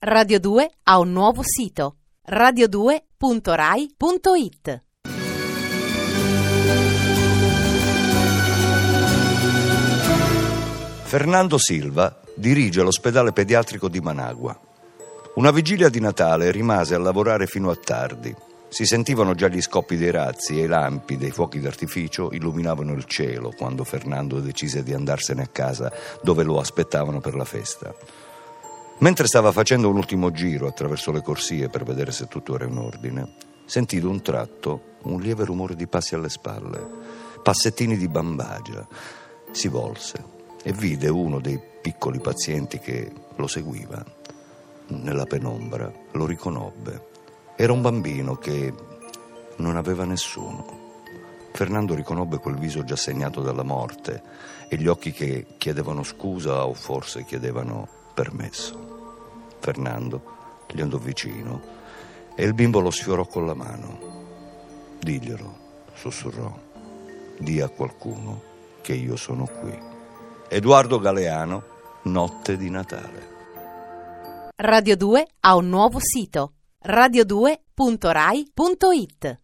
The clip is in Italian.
Radio 2 ha un nuovo sito radio2.rai.it. Fernando Silva dirige l'ospedale pediatrico di Managua. Una vigilia di Natale rimase a lavorare fino a tardi. Si sentivano già gli scoppi dei razzi e i lampi dei fuochi d'artificio illuminavano il cielo quando Fernando decise di andarsene a casa dove lo aspettavano per la festa. Mentre stava facendo un ultimo giro attraverso le corsie per vedere se tutto era in ordine, sentì d'un tratto un lieve rumore di passi alle spalle, passettini di bambagia. Si volse e vide uno dei piccoli pazienti che lo seguiva. Nella penombra lo riconobbe. Era un bambino che non aveva nessuno. Fernando riconobbe quel viso già segnato dalla morte e gli occhi che chiedevano scusa o forse chiedevano permesso. Fernando gli andò vicino e il bimbo lo sfiorò con la mano. Diglielo, sussurrò, di a qualcuno che io sono qui. Edoardo Galeano, Notte di Natale. Radio 2 ha un nuovo sito radio2.rai.it.